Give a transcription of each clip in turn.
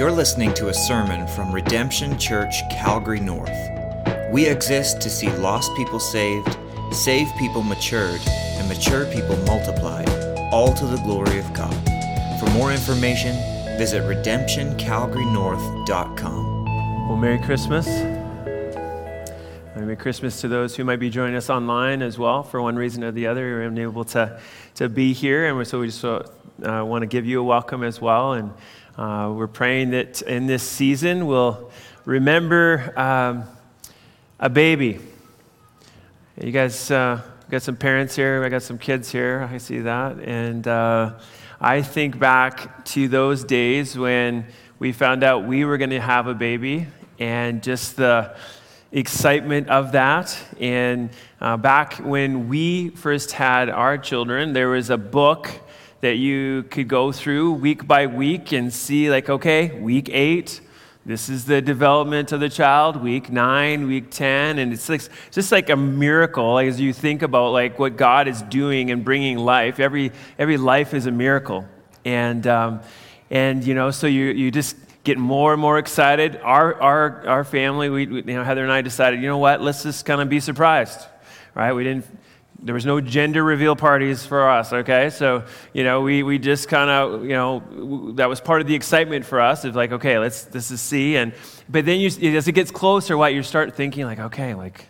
You're listening to a sermon from Redemption Church, Calgary North. We exist to see lost people saved, saved people matured, and mature people multiplied, all to the glory of God. For more information, visit redemptioncalgarynorth.com. Well, Merry Christmas. Merry Christmas to those who might be joining us online as well. For one reason or the other, you're unable to, to be here. And so we just uh, want to give you a welcome as well. And uh, we're praying that in this season we'll remember um, a baby. You guys uh, got some parents here, I got some kids here, I see that. And uh, I think back to those days when we found out we were going to have a baby and just the excitement of that. And uh, back when we first had our children, there was a book that you could go through week by week and see, like, okay, week eight, this is the development of the child, week nine, week 10. And it's like, just like a miracle as you think about like what God is doing and bringing life. Every, every life is a miracle. And, um, and you know, so you, you just get more and more excited. Our, our, our family, we, you know, Heather and I decided, you know what, let's just kind of be surprised, right? We didn't there was no gender reveal parties for us okay? So you know we, we just kind of you know that was part of the excitement for us of like okay let's this is see and but then you as it gets closer what you start thinking like okay like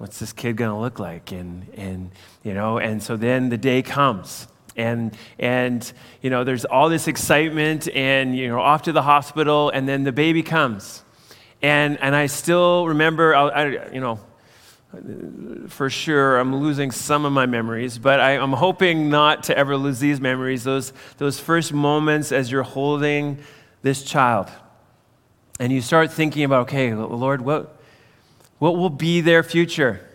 what's this kid going to look like? And and you know and so then the day comes and and you know there's all this excitement and you know off to the hospital and then the baby comes. And and i still remember I, I you know for sure i'm losing some of my memories but I, am hoping not to ever lose these memories those, those first moments as you're holding this child. And you start thinking about okay lord what, what will be their future?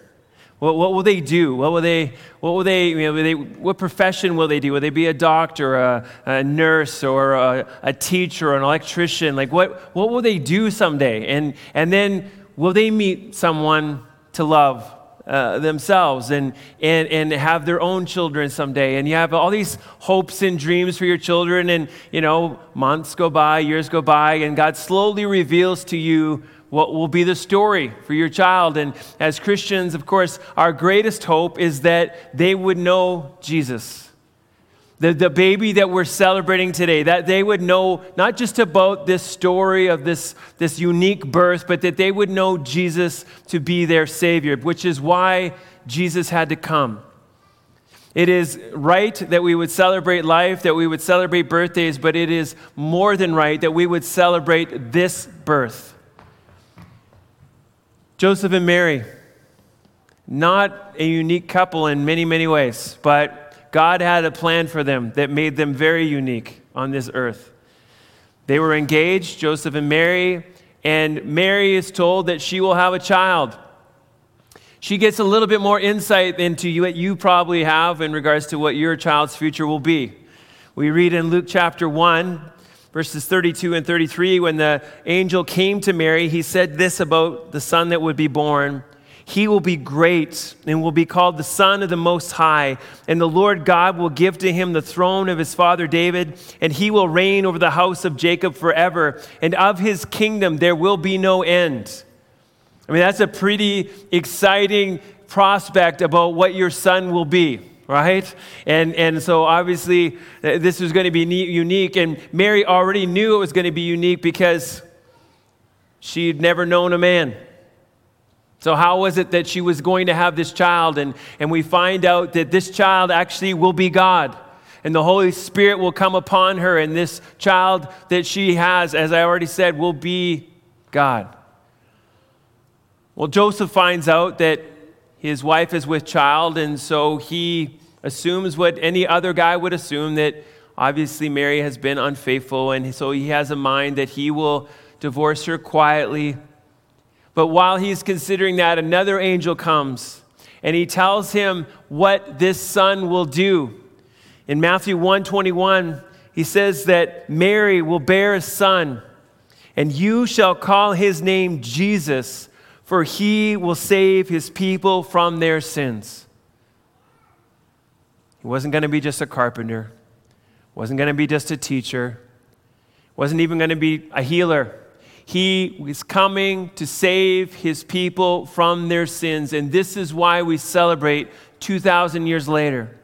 What, what will they do? What will they what will they, you know, will they what profession will they do? Will they be a doctor a, a nurse or a, a teacher or an electrician? Like what, what will they do someday? And, and then will they meet someone to love uh, themselves and, and, and have their own children someday. And you have all these hopes and dreams for your children, and you know, months go by, years go by, and God slowly reveals to you what will be the story for your child. And as Christians, of course, our greatest hope is that they would know Jesus the, the baby that we're celebrating today, that they would know not just about this story of this, this unique birth, but that they would know Jesus to be their Savior, which is why Jesus had to come. It is right that we would celebrate life, that we would celebrate birthdays, but it is more than right that we would celebrate this birth. Joseph and Mary, not a unique couple in many, many ways, but God had a plan for them that made them very unique on this earth. They were engaged, Joseph and Mary, and Mary is told that she will have a child. She gets a little bit more insight into what you probably have in regards to what your child's future will be. We read in Luke chapter 1, verses 32 and 33, when the angel came to Mary, he said this about the son that would be born. He will be great and will be called the Son of the Most High. And the Lord God will give to him the throne of his father David, and he will reign over the house of Jacob forever. And of his kingdom there will be no end. I mean, that's a pretty exciting prospect about what your son will be right? And, and so obviously uh, this was going to be unique. And Mary already knew it was going to be unique because she'd never known a man. So, how was it that she was going to have this child? And, and we find out that this child actually will be God. And the Holy Spirit will come upon her. And this child that she has, as I already said, will be God. Well, Joseph finds out that his wife is with child. And so he assumes what any other guy would assume that obviously Mary has been unfaithful. And so he has a mind that he will divorce her quietly but while he's considering that, another angel comes and he tells him what this son will do. In Matthew 121, he says that Mary will bear a son, and you shall call his name Jesus, for he will save his people from their sins. He wasn't going to be just a carpenter, wasn't going to be just a teacher, wasn't even going to be a healer. He was coming to save his people from their sins. And this is why we celebrate 2,000 years later.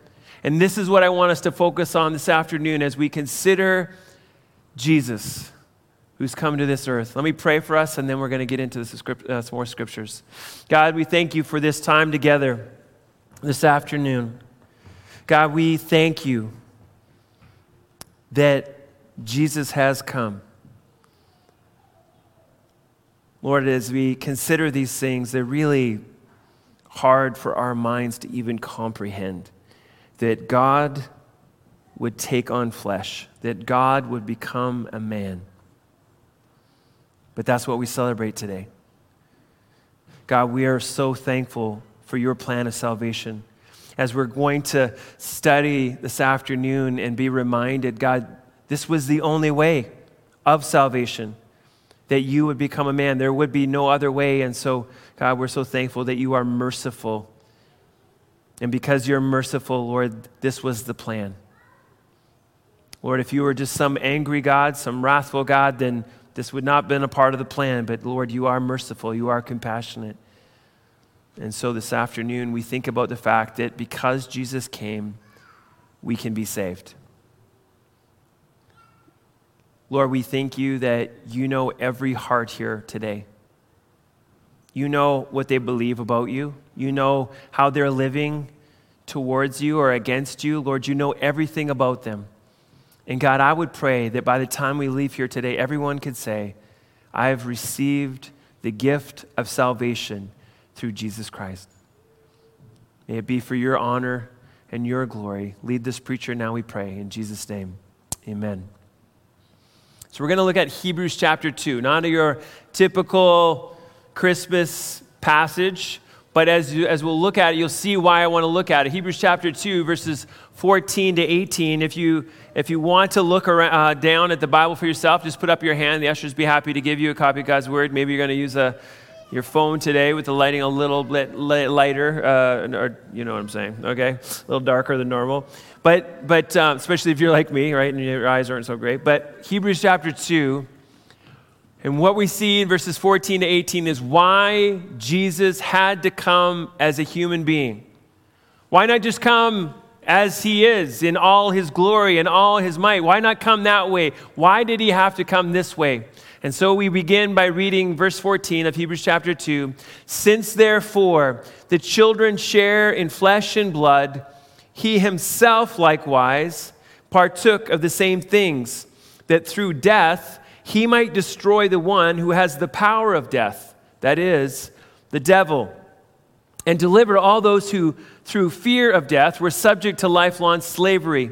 And this is what I want us to focus on this afternoon as we consider Jesus, who's come to this earth. Let me pray for us, and then we're going to get into script, uh, some more scriptures. God, we thank you for this time together this afternoon. God, we thank you that Jesus has come. Lord, as we consider these things, they're really hard for our minds to even comprehend that God would take on flesh, that God would become a man. But that's what we celebrate today. God, we are so thankful for your plan of salvation. As we're going to study this afternoon and be reminded, God, this was the only way of salvation that you would become a man. There would be no other way. And so, God, we're so thankful that you are merciful. And because you're merciful, Lord, this was the plan. Lord, if you were just some angry God, some wrathful God, then this would not have been a part of the plan. But Lord, you are merciful, you are compassionate. And so this afternoon, we think about the fact that because Jesus came, we can be saved. Lord, we thank you that you know every heart here today. You know what they believe about you. You know how they're living towards you or against you. Lord, you know everything about them. And God, I would pray that by the time we leave here today, everyone could say, I have received the gift of salvation through Jesus Christ. May it be for your honor and your glory. Lead this preacher now, we pray. In Jesus' name, amen. So we're going to look at Hebrews chapter 2, not your typical Christmas passage, but as, you, as we'll look at it, you'll see why I want to look at it. Hebrews chapter 2, verses 14 to 18. If you, if you want to look around, uh, down at the Bible for yourself, just put up your hand. The ushers be happy to give you a copy of God's Word. Maybe you're going to use a, your phone today with the lighting a little bit lighter, uh, or you know what I'm saying, okay? A little darker than normal. But, but um, especially if you're like me, right, and your eyes aren't so great. But Hebrews chapter 2, and what we see in verses 14 to 18 is why Jesus had to come as a human being. Why not just come as he is in all his glory and all his might? Why not come that way? Why did he have to come this way? And so we begin by reading verse 14 of Hebrews chapter 2. Since therefore the children share in flesh and blood, he himself likewise partook of the same things, that through death he might destroy the one who has the power of death, that is, the devil, and deliver all those who, through fear of death, were subject to lifelong slavery.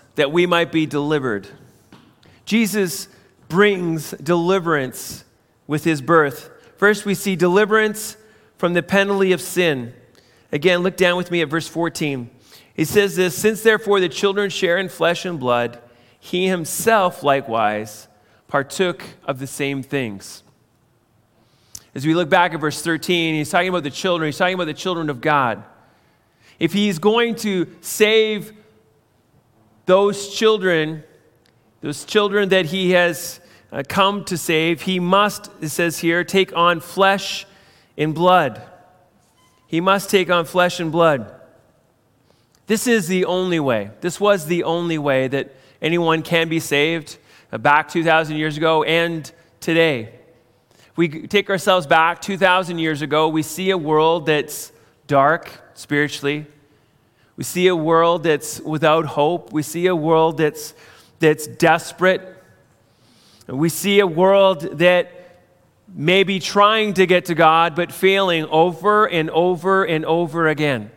that we might be delivered Jesus brings deliverance with his birth first we see deliverance from the penalty of sin Again, look down with me at verse 14. He says this Since therefore the children share in flesh and blood, he himself likewise partook of the same things. As we look back at verse 13, he's talking about the children, he's talking about the children of God. If he's going to save those children, those children that he has uh, come to save, he must, it says here, take on flesh and blood. He must take on flesh and blood. This is the only way. This was the only way that anyone can be saved uh, back 2,000 years ago and today. We take ourselves back 2,000 years ago, we see a world that's dark spiritually. We see a world that's without hope. We see a world that's, that's desperate. We see a world that may be trying to get to God, but failing over and over and over again.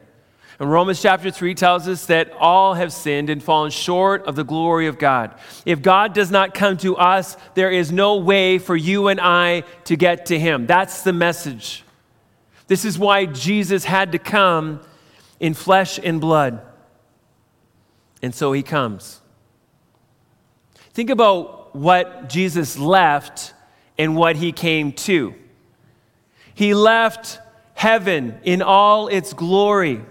And Romans chapter 3 tells us that all have sinned and fallen short of the glory of God. If God does not come to us, there is no way for you and I to get to Him. That's the message. This is why Jesus had to come in flesh and blood. And so He comes. Think about what Jesus left and what He came to. He left heaven in all its glory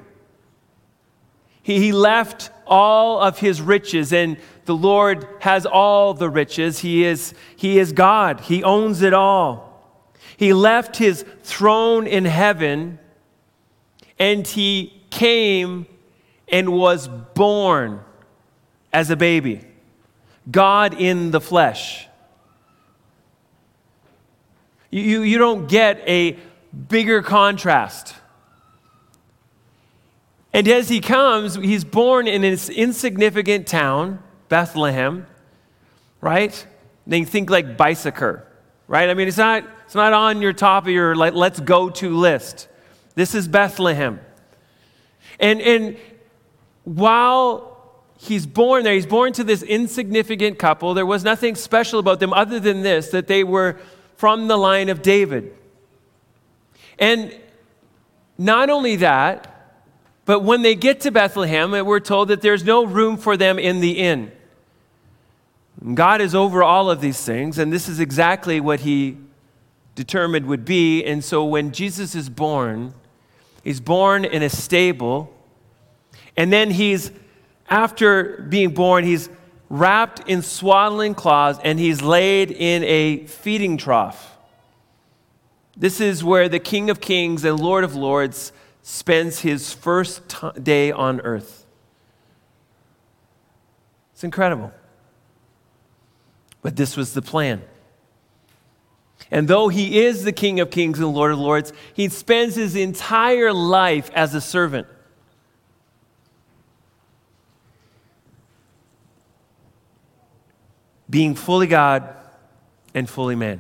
he, left all of his riches, and the Lord has all the riches. He is, he is God, He owns it all. He left his throne in heaven, and he came and was born as a baby. God in the flesh. You, you don't get a bigger contrast. And as he comes, he's born in this insignificant town, Bethlehem, right? Then think like Bicycle, right? I mean, it's not, it's not on your top of your like, let's go to list. This is Bethlehem. And, and while he's born there, he's born to this insignificant couple. There was nothing special about them other than this, that they were from the line of David. And not only that, but when they get to Bethlehem, we're told that there's no room for them in the inn. God is over all of these things, and this is exactly what he determined would be. And so when Jesus is born, he's born in a stable, and then he's, after being born, he's wrapped in swaddling cloths and he's laid in a feeding trough. This is where the King of Kings and Lord of Lords spends his first t- day on earth. It's incredible. But this was the plan. And though he is the King of Kings and Lord of Lords, he spends his entire life as a servant. Being fully God and fully man.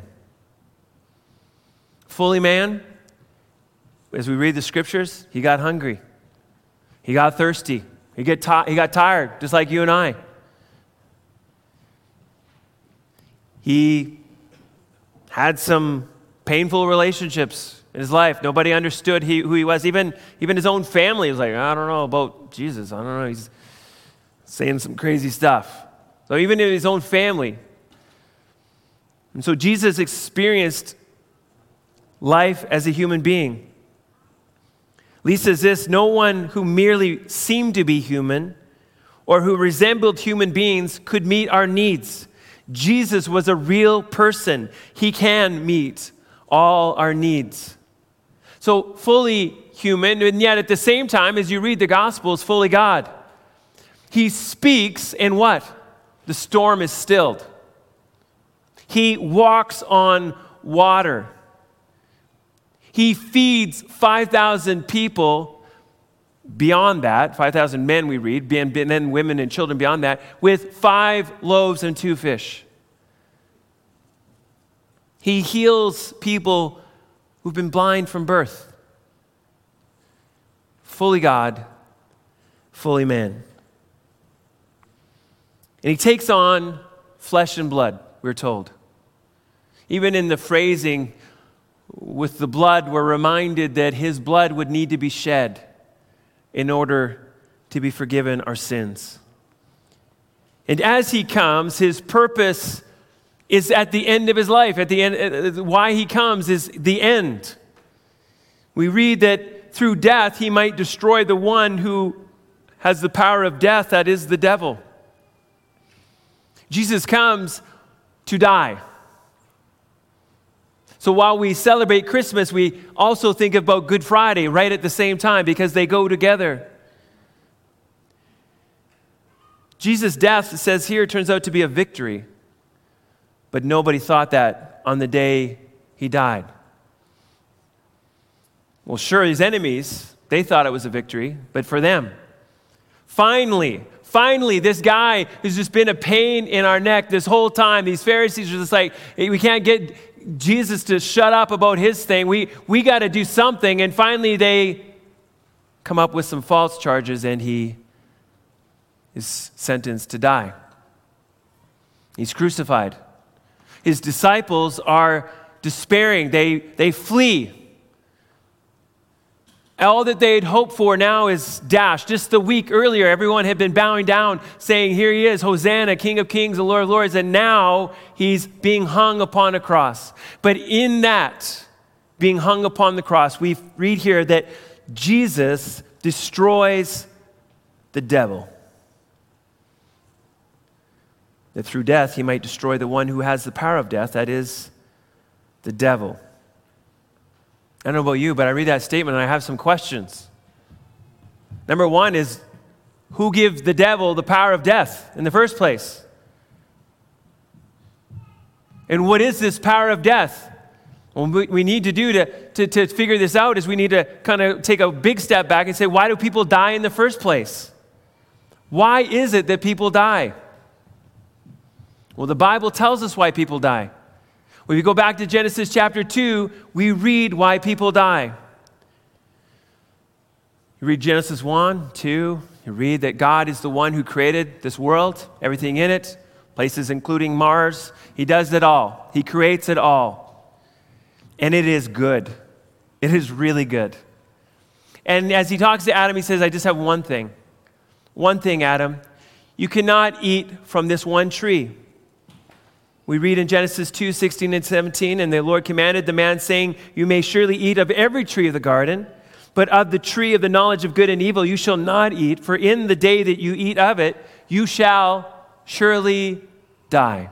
Fully man, as we read the scriptures, he got hungry. He got thirsty. He, get ti- he got tired, just like you and I. He had some painful relationships in his life. Nobody understood he, who he was. Even, even his own family was like, I don't know about Jesus. I don't know. He's saying some crazy stuff. So even in his own family. And so Jesus experienced life as a human being. Lee says this no one who merely seemed to be human or who resembled human beings could meet our needs. Jesus was a real person. He can meet all our needs. So, fully human, and yet at the same time, as you read the Gospels, fully God. He speaks, and what? The storm is stilled. He walks on water. He feeds 5,000 people beyond that, 5,000 men we read, men, women, and children beyond that, with five loaves and two fish. He heals people who've been blind from birth. Fully God, fully man. And he takes on flesh and blood, we're told. Even in the phrasing, with the blood, we're reminded that his blood would need to be shed in order to be forgiven our sins. And as he comes, his purpose is at the end of his life. At the end, uh, uh, why he comes is the end. We read that through death he might destroy the one who has the power of death, that is the devil. Jesus comes to die. So while we celebrate Christmas, we also think about Good Friday right at the same time because they go together. Jesus' death, says here, turns out to be a victory. But nobody thought that on the day he died. Well, sure, his enemies, they thought it was a victory, but for them, finally, finally, this guy who's just been a pain in our neck this whole time, these Pharisees are just like, hey, we can't get Jesus to shut up about his thing. We, we got to do something. And finally, they come up with some false charges and he is sentenced to die. He's crucified. His disciples are despairing, they, they flee. All that they had hoped for now is dashed. Just the week earlier, everyone had been bowing down, saying, Here he is, Hosanna, King of Kings, the Lord of Lords. And now he's being hung upon a cross. But in that, being hung upon the cross, we read here that Jesus destroys the devil. That through death he might destroy the one who has the power of death, that is, the devil. I don't know about you, but I read that statement and I have some questions. Number one is who gives the devil the power of death in the first place? And what is this power of death? What we need to do to, to, to figure this out is we need to kind of take a big step back and say, why do people die in the first place? Why is it that people die? Well, the Bible tells us why people die. When we go back to Genesis chapter 2, we read why people die. You read Genesis 1, 2, you read that God is the one who created this world, everything in it, places including Mars. He does it all, He creates it all. And it is good. It is really good. And as he talks to Adam, he says, I just have one thing. One thing, Adam. You cannot eat from this one tree. We read in Genesis 2 16 and 17, and the Lord commanded the man, saying, You may surely eat of every tree of the garden, but of the tree of the knowledge of good and evil you shall not eat, for in the day that you eat of it, you shall surely die.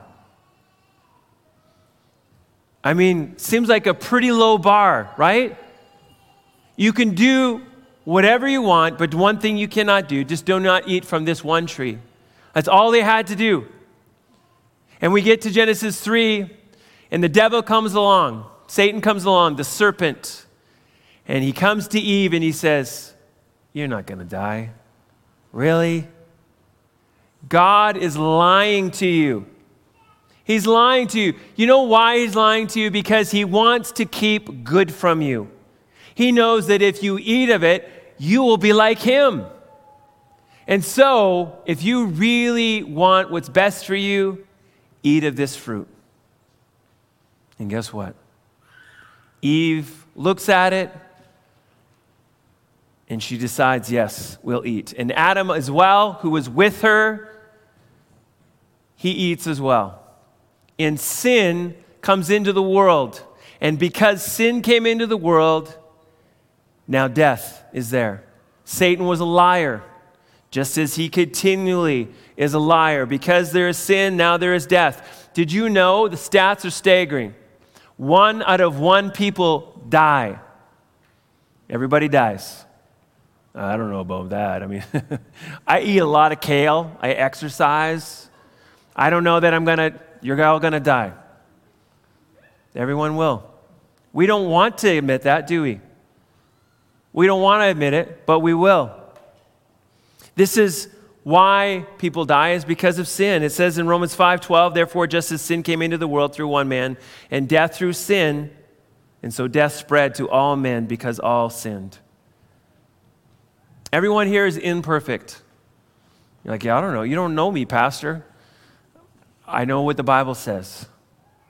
I mean, seems like a pretty low bar, right? You can do whatever you want, but one thing you cannot do just do not eat from this one tree. That's all they had to do. And we get to Genesis 3, and the devil comes along. Satan comes along, the serpent. And he comes to Eve and he says, You're not going to die. Really? God is lying to you. He's lying to you. You know why he's lying to you? Because he wants to keep good from you. He knows that if you eat of it, you will be like him. And so, if you really want what's best for you, eat of this fruit. And guess what? Eve looks at it and she decides, yes, we'll eat. And Adam, as well, who was with her, he eats as well and sin comes into the world. And because sin came into the world, now death is there. Satan was a liar, just as he continually is a liar. Because there is sin, now there is death. Did you know the stats are staggering? One out of one people die. Everybody dies. Uh, I don't know about that. I mean, I eat a lot of kale, I exercise. I don't know that I'm going to you're all going to die. Everyone will. We don't want to admit that, do we? We don't want to admit it, but we will. This is why people die is because of sin. It says in Romans 5:12, therefore just as sin came into the world through one man and death through sin, and so death spread to all men because all sinned. Everyone here is imperfect. You're like, yeah, I don't know. You don't know me, pastor. I know what the Bible says.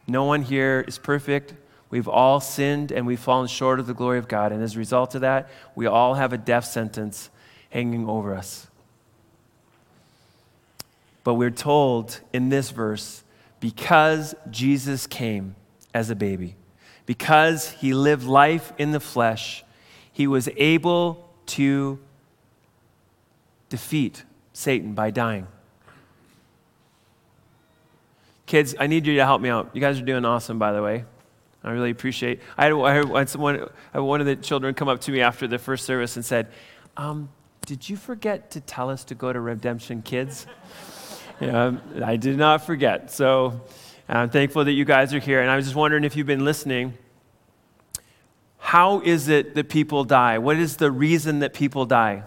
No one here is perfect. We've all sinned and we've fallen short of the glory of God. And as a result of that, we all have a death sentence hanging over us. But we're told in this verse because Jesus came as a baby, because he lived life in the flesh, he was able to defeat Satan by dying. Kids, I need you to help me out. You guys are doing awesome, by the way. I really appreciate. I had, I had someone, one of the children come up to me after the first service and said, um, "Did you forget to tell us to go to Redemption Kids?" yeah, I did not forget. So I'm thankful that you guys are here. And I was just wondering if you've been listening. How is it that people die? What is the reason that people die?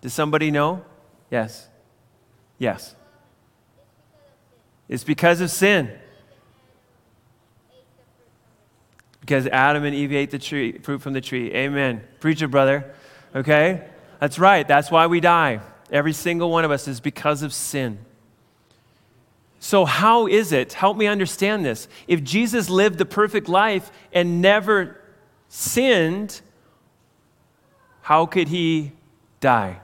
Does somebody know? Yes. Yes. It's because of sin. Because Adam and Eve ate the tree, fruit from the tree. Amen. Preacher, brother. Okay? That's right. That's why we die. Every single one of us is because of sin. So, how is it? Help me understand this. If Jesus lived the perfect life and never sinned, how could he die?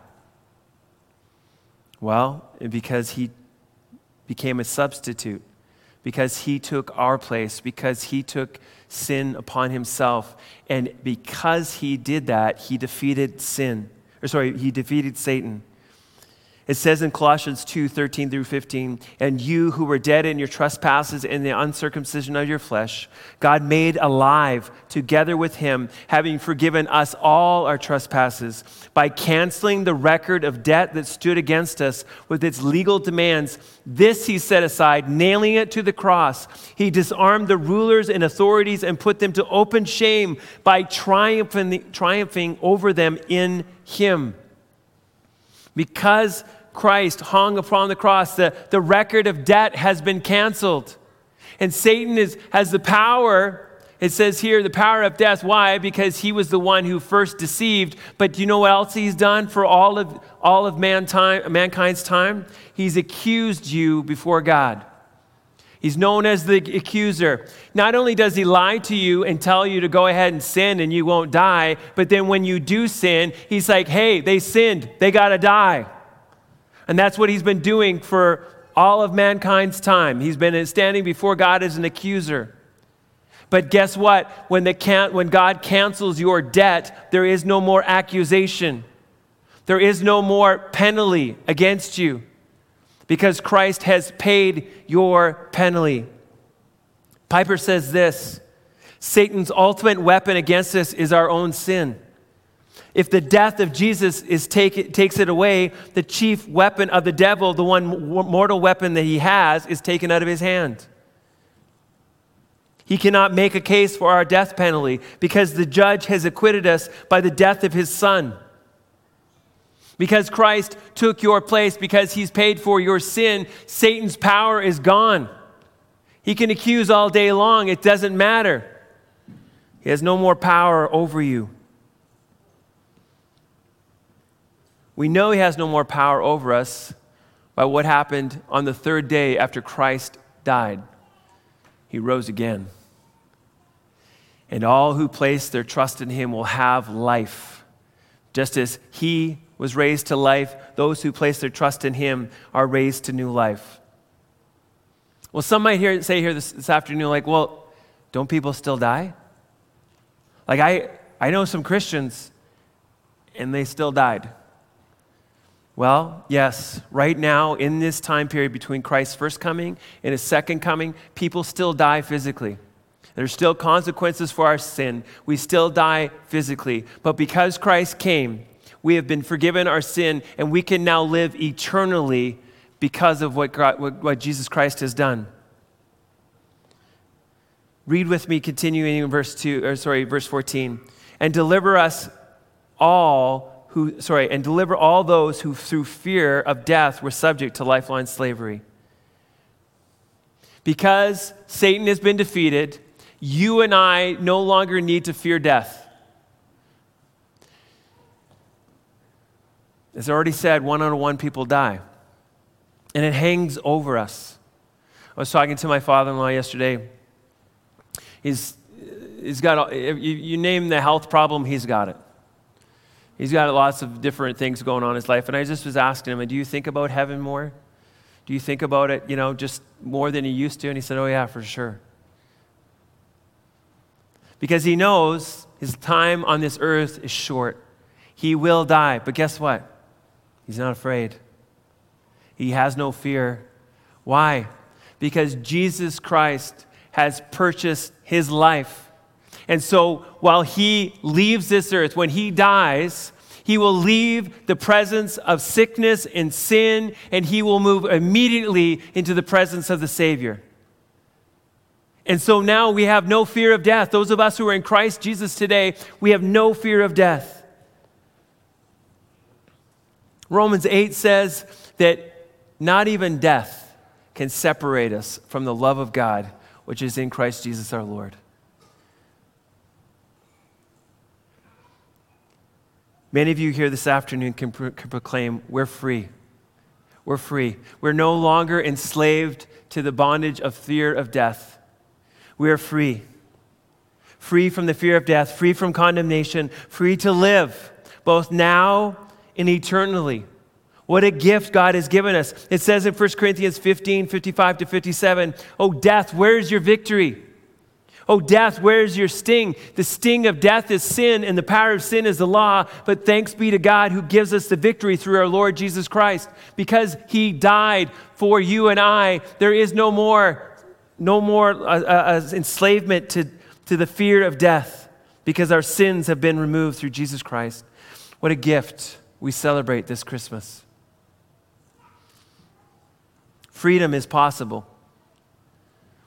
Well, because he became a substitute, because he took our place, because he took sin upon himself. And because he did that, he defeated sin. Or sorry, he defeated Satan. It says in Colossians 2 13 through 15, and you who were dead in your trespasses and the uncircumcision of your flesh, God made alive together with him, having forgiven us all our trespasses by canceling the record of debt that stood against us with its legal demands. This he set aside, nailing it to the cross. He disarmed the rulers and authorities and put them to open shame by triumphing, triumphing over them in him. Because Christ hung upon the cross, the, the record of debt has been canceled. And Satan is, has the power, it says here, the power of death. Why? Because he was the one who first deceived. But do you know what else he's done for all of, all of mankind, mankind's time? He's accused you before God. He's known as the accuser. Not only does he lie to you and tell you to go ahead and sin and you won't die, but then when you do sin, he's like, hey, they sinned, they got to die. And that's what he's been doing for all of mankind's time. He's been standing before God as an accuser. But guess what? When, the can- when God cancels your debt, there is no more accusation. There is no more penalty against you because Christ has paid your penalty. Piper says this Satan's ultimate weapon against us is our own sin. If the death of Jesus is take, takes it away, the chief weapon of the devil, the one mortal weapon that he has, is taken out of his hand. He cannot make a case for our death penalty because the judge has acquitted us by the death of his son. Because Christ took your place, because he's paid for your sin, Satan's power is gone. He can accuse all day long, it doesn't matter. He has no more power over you. We know he has no more power over us by what happened on the third day after Christ died. He rose again. And all who place their trust in him will have life. Just as he was raised to life, those who place their trust in him are raised to new life. Well, some might hear, say here this, this afternoon, like, well, don't people still die? Like, I, I know some Christians, and they still died. Well, yes, right now, in this time period between Christ's first coming and his second coming, people still die physically. There's still consequences for our sin. We still die physically. But because Christ came, we have been forgiven our sin, and we can now live eternally because of what, God, what, what Jesus Christ has done. Read with me, continuing in verse 2, or sorry, verse 14. And deliver us all who, sorry, and deliver all those who through fear of death were subject to lifelong slavery. Because Satan has been defeated, you and I no longer need to fear death. As I already said, one out of one people die. And it hangs over us. I was talking to my father in law yesterday. He's, he's got, you, you name the health problem, he's got it. He's got lots of different things going on in his life. And I just was asking him, do you think about heaven more? Do you think about it, you know, just more than you used to? And he said, oh, yeah, for sure. Because he knows his time on this earth is short. He will die. But guess what? He's not afraid. He has no fear. Why? Because Jesus Christ has purchased his life and so while he leaves this earth, when he dies, he will leave the presence of sickness and sin, and he will move immediately into the presence of the Savior. And so now we have no fear of death. Those of us who are in Christ Jesus today, we have no fear of death. Romans 8 says that not even death can separate us from the love of God, which is in Christ Jesus our Lord. Many of you here this afternoon can, pro- can proclaim, We're free. We're free. We're no longer enslaved to the bondage of fear of death. We are free. Free from the fear of death, free from condemnation, free to live, both now and eternally. What a gift God has given us. It says in 1 Corinthians 15 55 to 57, Oh, death, where's your victory? Oh, death, where's your sting? The sting of death is sin, and the power of sin is the law. But thanks be to God who gives us the victory through our Lord Jesus Christ. Because he died for you and I, there is no more, no more uh, uh, uh, enslavement to, to the fear of death because our sins have been removed through Jesus Christ. What a gift we celebrate this Christmas. Freedom is possible.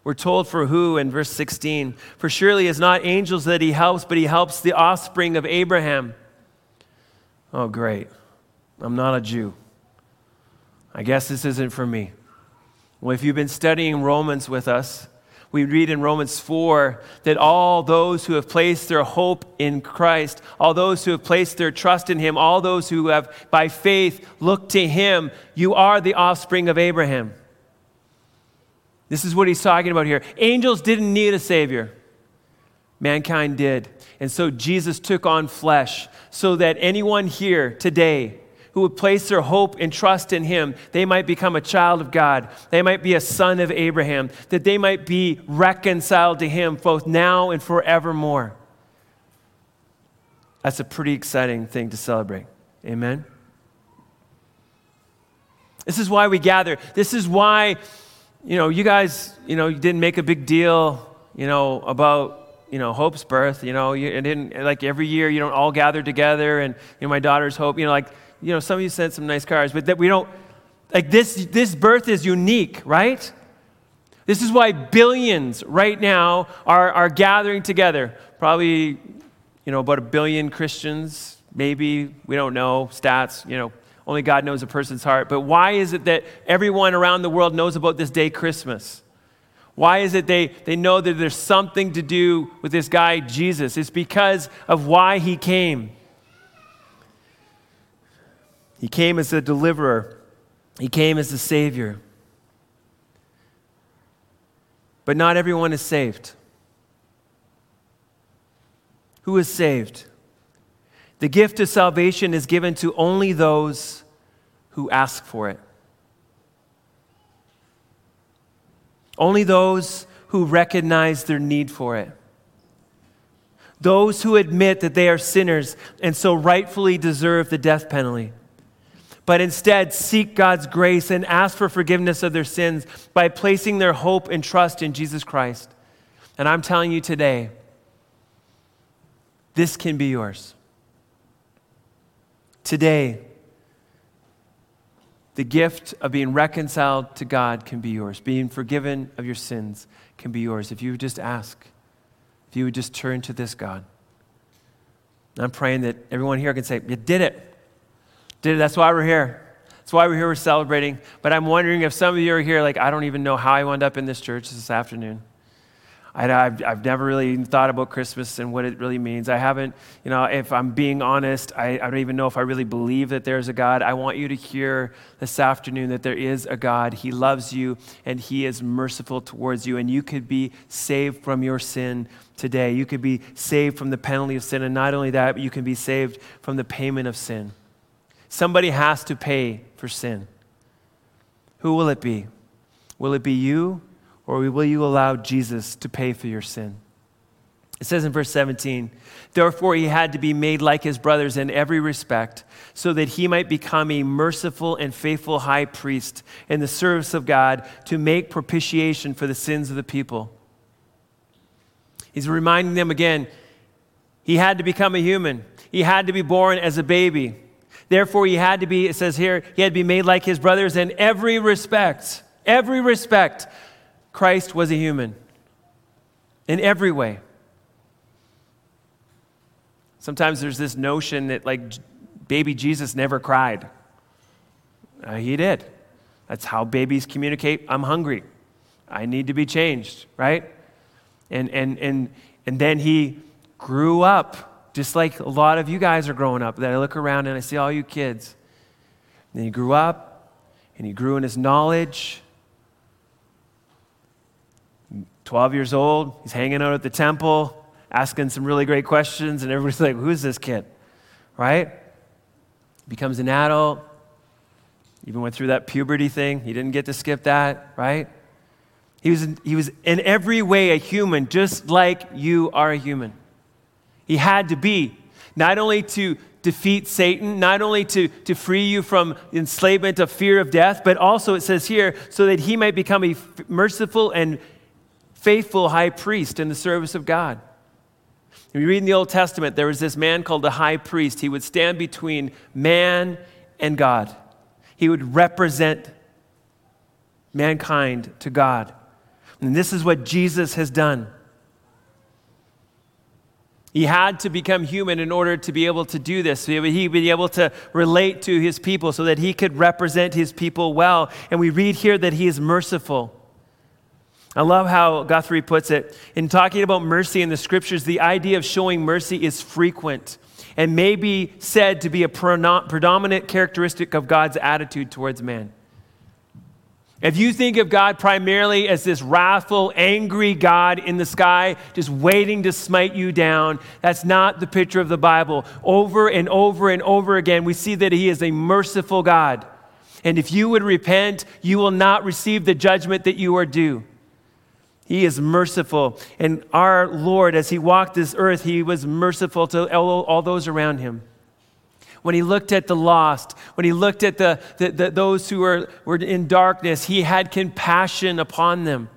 We're told for who in verse 16. For surely it's not angels that he helps, but he helps the offspring of Abraham. Oh, great. I'm not a Jew. I guess this isn't for me. Well, if you've been studying Romans with us, we read in Romans 4 that all those who have placed their hope in Christ, all those who have placed their trust in Him, all those who have by faith looked to Him, you are the offspring of Abraham. This is what he's talking about here. Angels didn't need a Savior, mankind did. And so Jesus took on flesh so that anyone here today who would place their hope and trust in him, they might become a child of God. They might be a son of Abraham, that they might be reconciled to him both now and forevermore. That's a pretty exciting thing to celebrate. Amen? This is why we gather. This is why you know, you guys, you know, you didn't make a big deal, you know, about, you know, Hope's birth. You know, you it didn't, like every year you don't all gather together and, you know, my daughter's Hope, you know, like, you know, some of you sent some nice cards, but that we don't, like this, this birth is unique, right? This is why billions right now are, are gathering together. Probably, you know, about a billion Christians, maybe, we don't know, stats, you know, only God knows a person's heart. But why is it that everyone around the world knows about this day, Christmas? Why is it they, they know that there's something to do with this guy, Jesus? It's because of why he came. He came as a deliverer, he came as a savior. But not everyone is saved. Who is saved? The gift of salvation is given to only those who ask for it. Only those who recognize their need for it. Those who admit that they are sinners and so rightfully deserve the death penalty. But instead seek God's grace and ask for forgiveness of their sins by placing their hope and trust in Jesus Christ. And I'm telling you today, this can be yours. Today, the gift of being reconciled to God can be yours. Being forgiven of your sins can be yours if you would just ask, if you would just turn to this God. I'm praying that everyone here can say, You did it. Did it. That's why we're here. That's why we're here. We're celebrating. But I'm wondering if some of you are here, like, I don't even know how I wound up in this church this afternoon. I, have I've never really thought about Christmas and what it really means. I haven't, you know, if I'm being honest, I, I don't even know if I really believe that there's a God. I want you to hear this afternoon that there is a God. He loves you and He is merciful towards you, and you could be saved from your sin today. You could be saved from the penalty of sin, and not only that, but you can be saved from the payment of sin. Somebody has to pay for sin. Who will it be? Will it be you? Or will you allow Jesus to pay for your sin? It says in verse 17, Therefore he had to be made like his brothers in every respect, so that he might become a merciful and faithful high priest in the service of God to make propitiation for the sins of the people. He's reminding them again, he had to become a human. He had to be born as a baby. Therefore, he had to be, it says here, he had to be made like his brothers in every respect. Every respect. Christ was a human in every way. Sometimes there's this notion that, like, baby Jesus never cried. Uh, he did. That's how babies communicate I'm hungry. I need to be changed, right? And, and, and, and then he grew up just like a lot of you guys are growing up, that I look around and I see all you kids. And he grew up and he grew in his knowledge. 12 years old, he's hanging out at the temple, asking some really great questions, and everybody's like, Who's this kid? Right? Becomes an adult, even went through that puberty thing. He didn't get to skip that, right? He was, he was in every way a human, just like you are a human. He had to be, not only to defeat Satan, not only to, to free you from enslavement of fear of death, but also it says here, so that he might become a merciful and faithful high priest in the service of God. When you read in the Old Testament, there was this man called the high priest. He would stand between man and God, he would represent mankind to God. And this is what Jesus has done. He had to become human in order to be able to do this. So he would be able to relate to his people so that he could represent his people well. And we read here that he is merciful. I love how Guthrie puts it. In talking about mercy in the scriptures, the idea of showing mercy is frequent and may be said to be a predominant characteristic of God's attitude towards man. If you think of God primarily as this wrathful, angry God in the sky, just waiting to smite you down, that's not the picture of the Bible. Over and over and over again, we see that He is a merciful God. And if you would repent, you will not receive the judgment that you are due. He is merciful. And our Lord, as He walked this earth, He was merciful to all, all those around Him when he looked at the lost, when he looked at the, the, the, those who were, were in darkness, he had compassion upon them.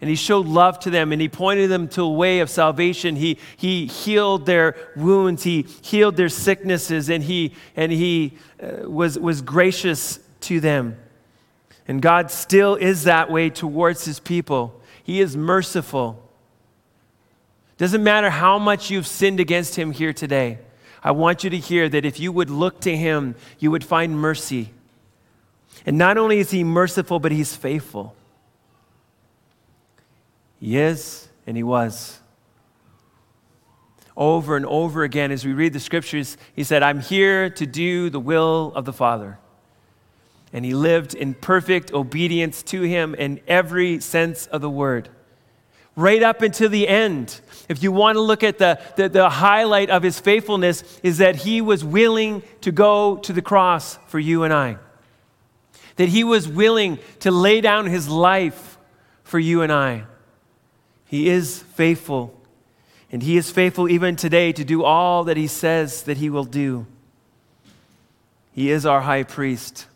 And he showed love to them and he pointed them to a way of salvation. He, he healed their wounds, he healed their sicknesses, and he, and he uh, was, was gracious to them. And God still is that way towards his people. He is merciful. Doesn't matter how much you've sinned against him here today. I want you to hear that if you would look to him, you would find mercy. And not only is he merciful, but he's faithful. He is and he was. Over and over again, as we read the scriptures, he said, I'm here to do the will of the Father. And he lived in perfect obedience to him in every sense of the word right up until the end. If you want to look at the, the, the, highlight of his faithfulness, is that he was willing to go to the cross for you and I. That he was willing to lay down his life for you and I. He is faithful. And he is faithful even today to do all that he says that he will do. He is our high priest.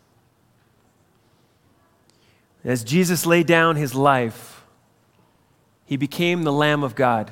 As Jesus laid down his life, he became the Lamb of God.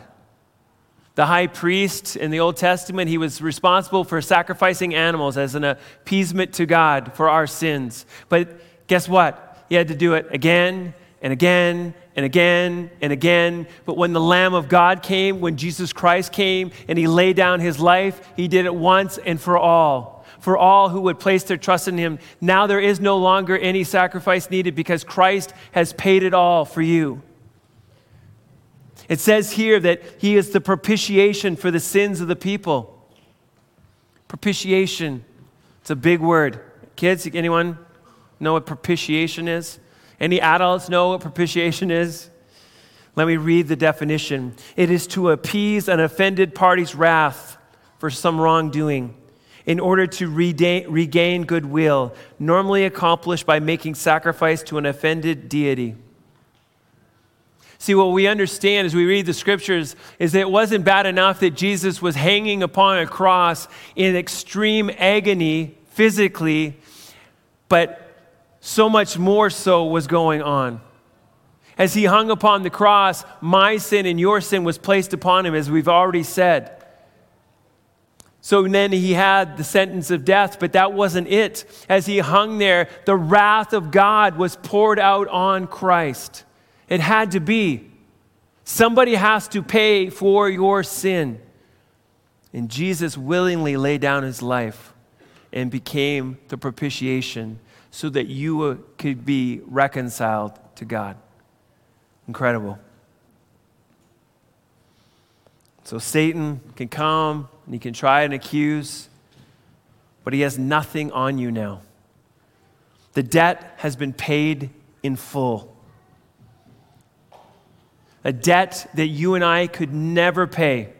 The high priest in the Old Testament, he was responsible for sacrificing animals as an appeasement to God for our sins. But guess what? He had to do it again and again and again and again. But when the Lamb of God came, when Jesus Christ came and he laid down his life, he did it once and for all. For all who would place their trust in him. Now there is no longer any sacrifice needed because Christ has paid it all for you. It says here that he is the propitiation for the sins of the people. Propitiation. It's a big word. Kids, anyone know what propitiation is? Any adults know what propitiation is? Let me read the definition. It is to appease an offended party's wrath for some wrongdoing in order to regain goodwill, normally accomplished by making sacrifice to an offended deity. See, what we understand as we read the scriptures is that it wasn't bad enough that Jesus was hanging upon a cross in extreme agony physically, but so much more so was going on. As he hung upon the cross, my sin and your sin was placed upon him, as we've already said. So then he had the sentence of death, but that wasn't it. As he hung there, the wrath of God was poured out on Christ. It had to be. Somebody has to pay for your sin. And Jesus willingly laid down his life and became the propitiation so that you could be reconciled to God. Incredible. So Satan can come and he can try and accuse, but he has nothing on you now. The debt has been paid in full. A debt that you and I could never pay.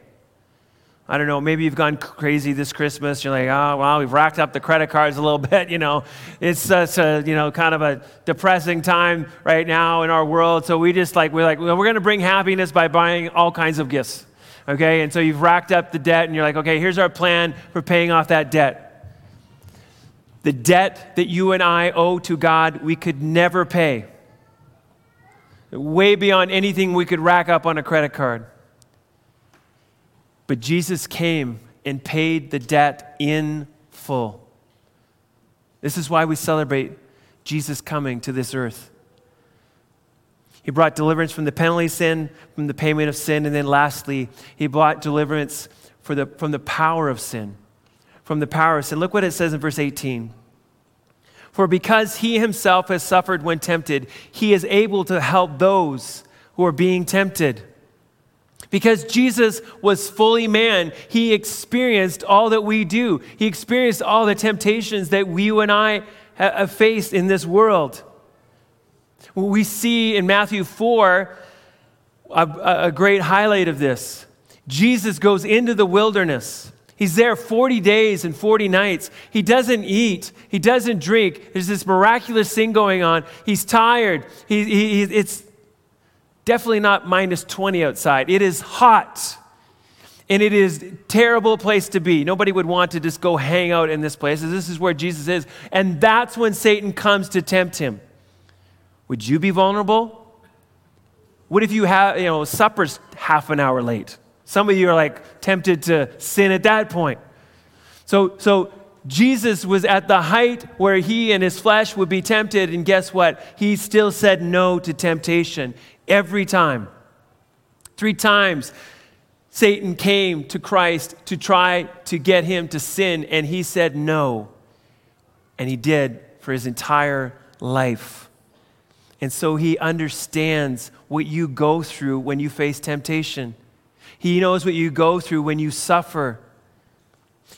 I don't know, maybe you've gone crazy this Christmas. You're like, oh, well, we've racked up the credit cards a little bit, you know. It's such a, you know, kind of a depressing time right now in our world. So we just like, we're like, well, we're going to bring happiness by buying all kinds of gifts. Okay? And so you've racked up the debt and you're like, okay, here's our plan for paying off that debt. The debt that you and I owe to God, we could never pay. Way beyond anything we could rack up on a credit card. But Jesus came and paid the debt in full. This is why we celebrate Jesus coming to this earth. He brought deliverance from the penalty of sin, from the payment of sin, and then lastly, he brought deliverance the, from the power of sin. From the power of sin. Look what it says in verse 18. For because he himself has suffered when tempted, he is able to help those who are being tempted. Because Jesus was fully man, he experienced all that we do. He experienced all the temptations that we and I have faced in this world. We see in Matthew 4 a, a great highlight of this. Jesus goes into the wilderness. He's there 40 days and 40 nights. He doesn't eat. He doesn't drink. There's this miraculous thing going on. He's tired. He, he, it's Definitely not minus 20 outside. It is hot. And it is a terrible place to be. Nobody would want to just go hang out in this place. This is where Jesus is. And that's when Satan comes to tempt him. Would you be vulnerable? What if you have, you know, supper's half an hour late? Some of you are like tempted to sin at that point. So, so Jesus was at the height where he and his flesh would be tempted, and guess what? He still said no to temptation. Every time. Three times, Satan came to Christ to try to get him to sin, and he said no. And he did for his entire life. And so he understands what you go through when you face temptation. He knows what you go through when you suffer.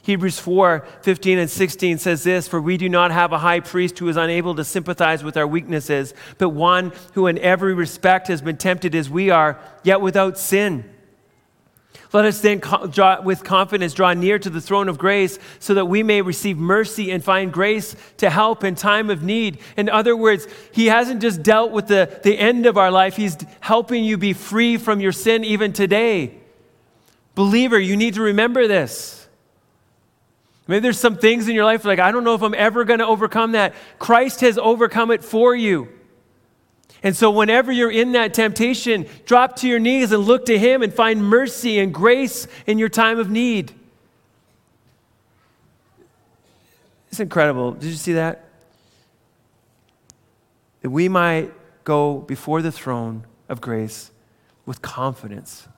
Hebrews 4 15 and 16 says this For we do not have a high priest who is unable to sympathize with our weaknesses, but one who in every respect has been tempted as we are, yet without sin. Let us then, draw, with confidence, draw near to the throne of grace so that we may receive mercy and find grace to help in time of need. In other words, He hasn't just dealt with the, the end of our life, He's helping you be free from your sin even today. Believer, you need to remember this. Maybe there's some things in your life like, I don't know if I'm ever going to overcome that. Christ has overcome it for you. And so, whenever you're in that temptation, drop to your knees and look to Him and find mercy and grace in your time of need. It's incredible. Did you see that? That we might go before the throne of grace with confidence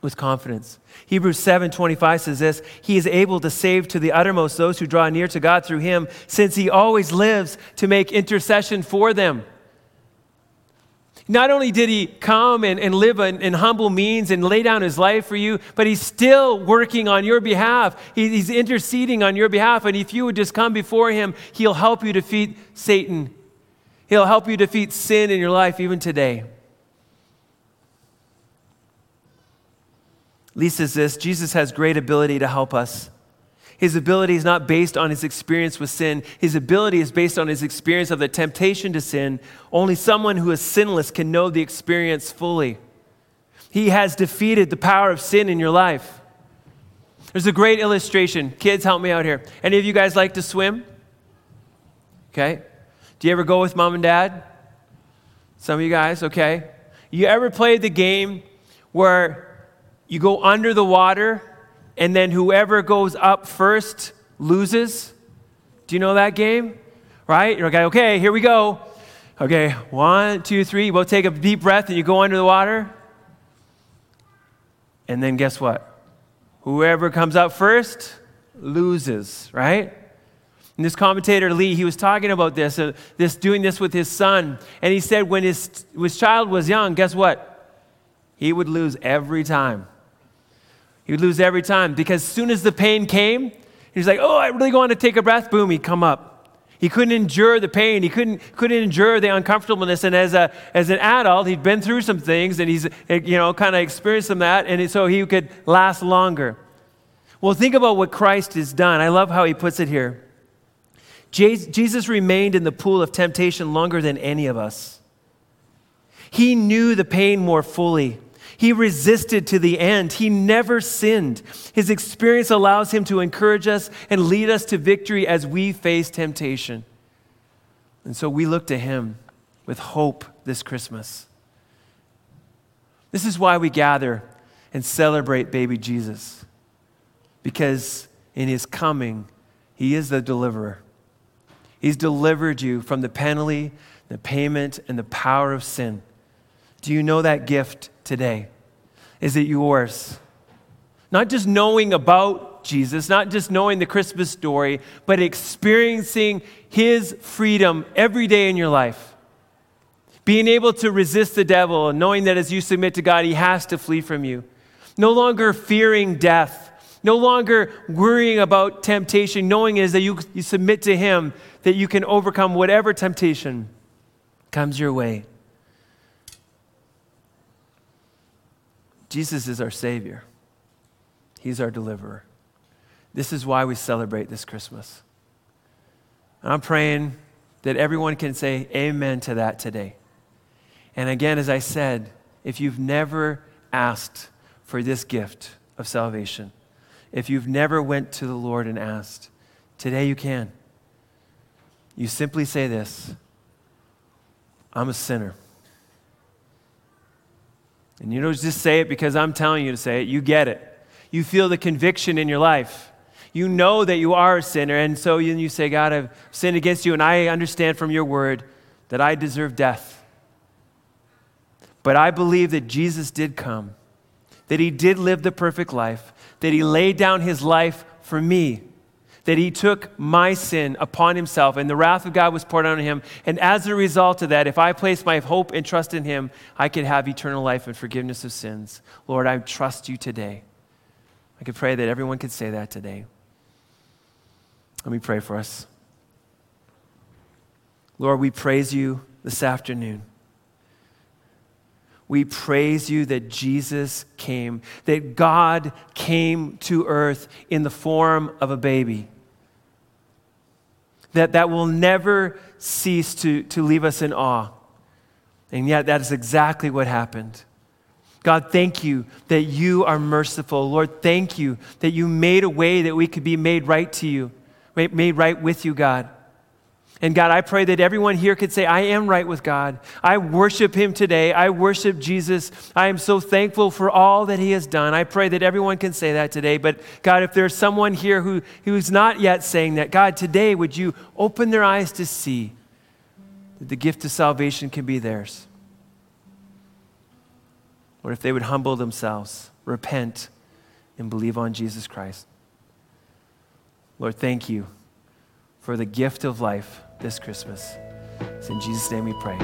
with confidence. Hebrews 7:25 says this, he is able to save to the uttermost those who draw near to God through him, since he always lives to make intercession for them. Not only did he come and, and live in, in, humble means and lay down his life for you, but he's still working on your behalf. He, he's interceding on your behalf. And if you would just come before him, he'll help you defeat Satan. He'll help you defeat sin in your life even today. Lee says this Jesus has great ability to help us. His ability is not based on his experience with sin. His ability is based on his experience of the temptation to sin. Only someone who is sinless can know the experience fully. He has defeated the power of sin in your life. There's a great illustration. Kids, help me out here. Any of you guys like to swim? Okay. Do you ever go with mom and dad? Some of you guys, okay. You ever played the game where you go under the water, and then whoever goes up first loses. Do you know that game? Right? You're like, okay, here we go. Okay, one, two, three. We'll take a deep breath and you go under the water. And then guess what? Whoever comes up first loses, right? And this commentator Lee, he was talking about this, uh, this doing this with his son, and he said when his, his child was young, guess what? He would lose every time. He would lose every time because as soon as the pain came, he's like, oh, I really want to take a breath. Boom, he'd come up. He couldn't endure the pain. He couldn't, couldn't endure the uncomfortableness. And as, a, as an adult, he'd been through some things and he's, you know, kind of experienced some that. And so he could last longer. Well, think about what Christ has done. I love how he puts it here. Jesus remained in the pool of temptation longer than any of us. He knew the pain more fully. He resisted to the end. He never sinned. His experience allows him to encourage us and lead us to victory as we face temptation. And so we look to him with hope this Christmas. This is why we gather and celebrate baby Jesus, because in his coming, he is the deliverer. He's delivered you from the penalty, the payment, and the power of sin. Do you know that gift today? Is it yours? Not just knowing about Jesus, not just knowing the Christmas story, but experiencing his freedom every day in your life. Being able to resist the devil knowing that as you submit to God, he has to flee from you. No longer fearing death. No longer worrying about temptation, knowing is that you, you submit to him, that you can overcome whatever temptation comes your way. Jesus is our Savior, He's our deliverer. This is why we celebrate this Christmas. I'm praying that everyone can say amen to that today. And again, as I said, if you've never asked for this gift of salvation, if you've never went to the Lord and asked, today you can. You simply say this I'm a sinner. And you don't just say it because I'm telling you to say it, you get it. You feel the conviction in your life. You know that you are a sinner, and so you say, God, I've sinned against you, and I understand from your word that I deserve death. But I believe that Jesus did come, that he did live the perfect life, that he laid down his life for me that he took my sin upon himself, and the wrath of God was poured on him. And as a result of that, if I place my hope and trust in him, I could have eternal life and forgiveness of sins. Lord, I trust you today. I could pray that everyone could say that today. Let me pray for us. Lord, we praise you this afternoon. We praise you that Jesus came, that God came to earth in the form of a baby that, that will never cease to, to leave us in awe. And yet, that is exactly what happened. God, thank you that you are merciful. Lord, thank you that you made a way that we could be made right to you, made right with you, God. And God, I pray that everyone here could say, I am right with God. I worship Him today. I worship Jesus. I am so thankful for all that He has done. I pray that everyone can say that today. But God, if there's someone here who, who's not yet saying that, God, today would you open their eyes to see that the gift of salvation can be theirs? Or if they would humble themselves, repent, and believe on Jesus Christ. Lord, thank you for the gift of life this Christmas. It's in Jesus' name we pray.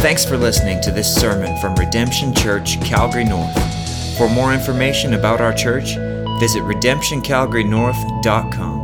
Thanks for listening to this sermon from Redemption Church, Calgary North. For more information about our church, visit redemptioncalgarynorth.com.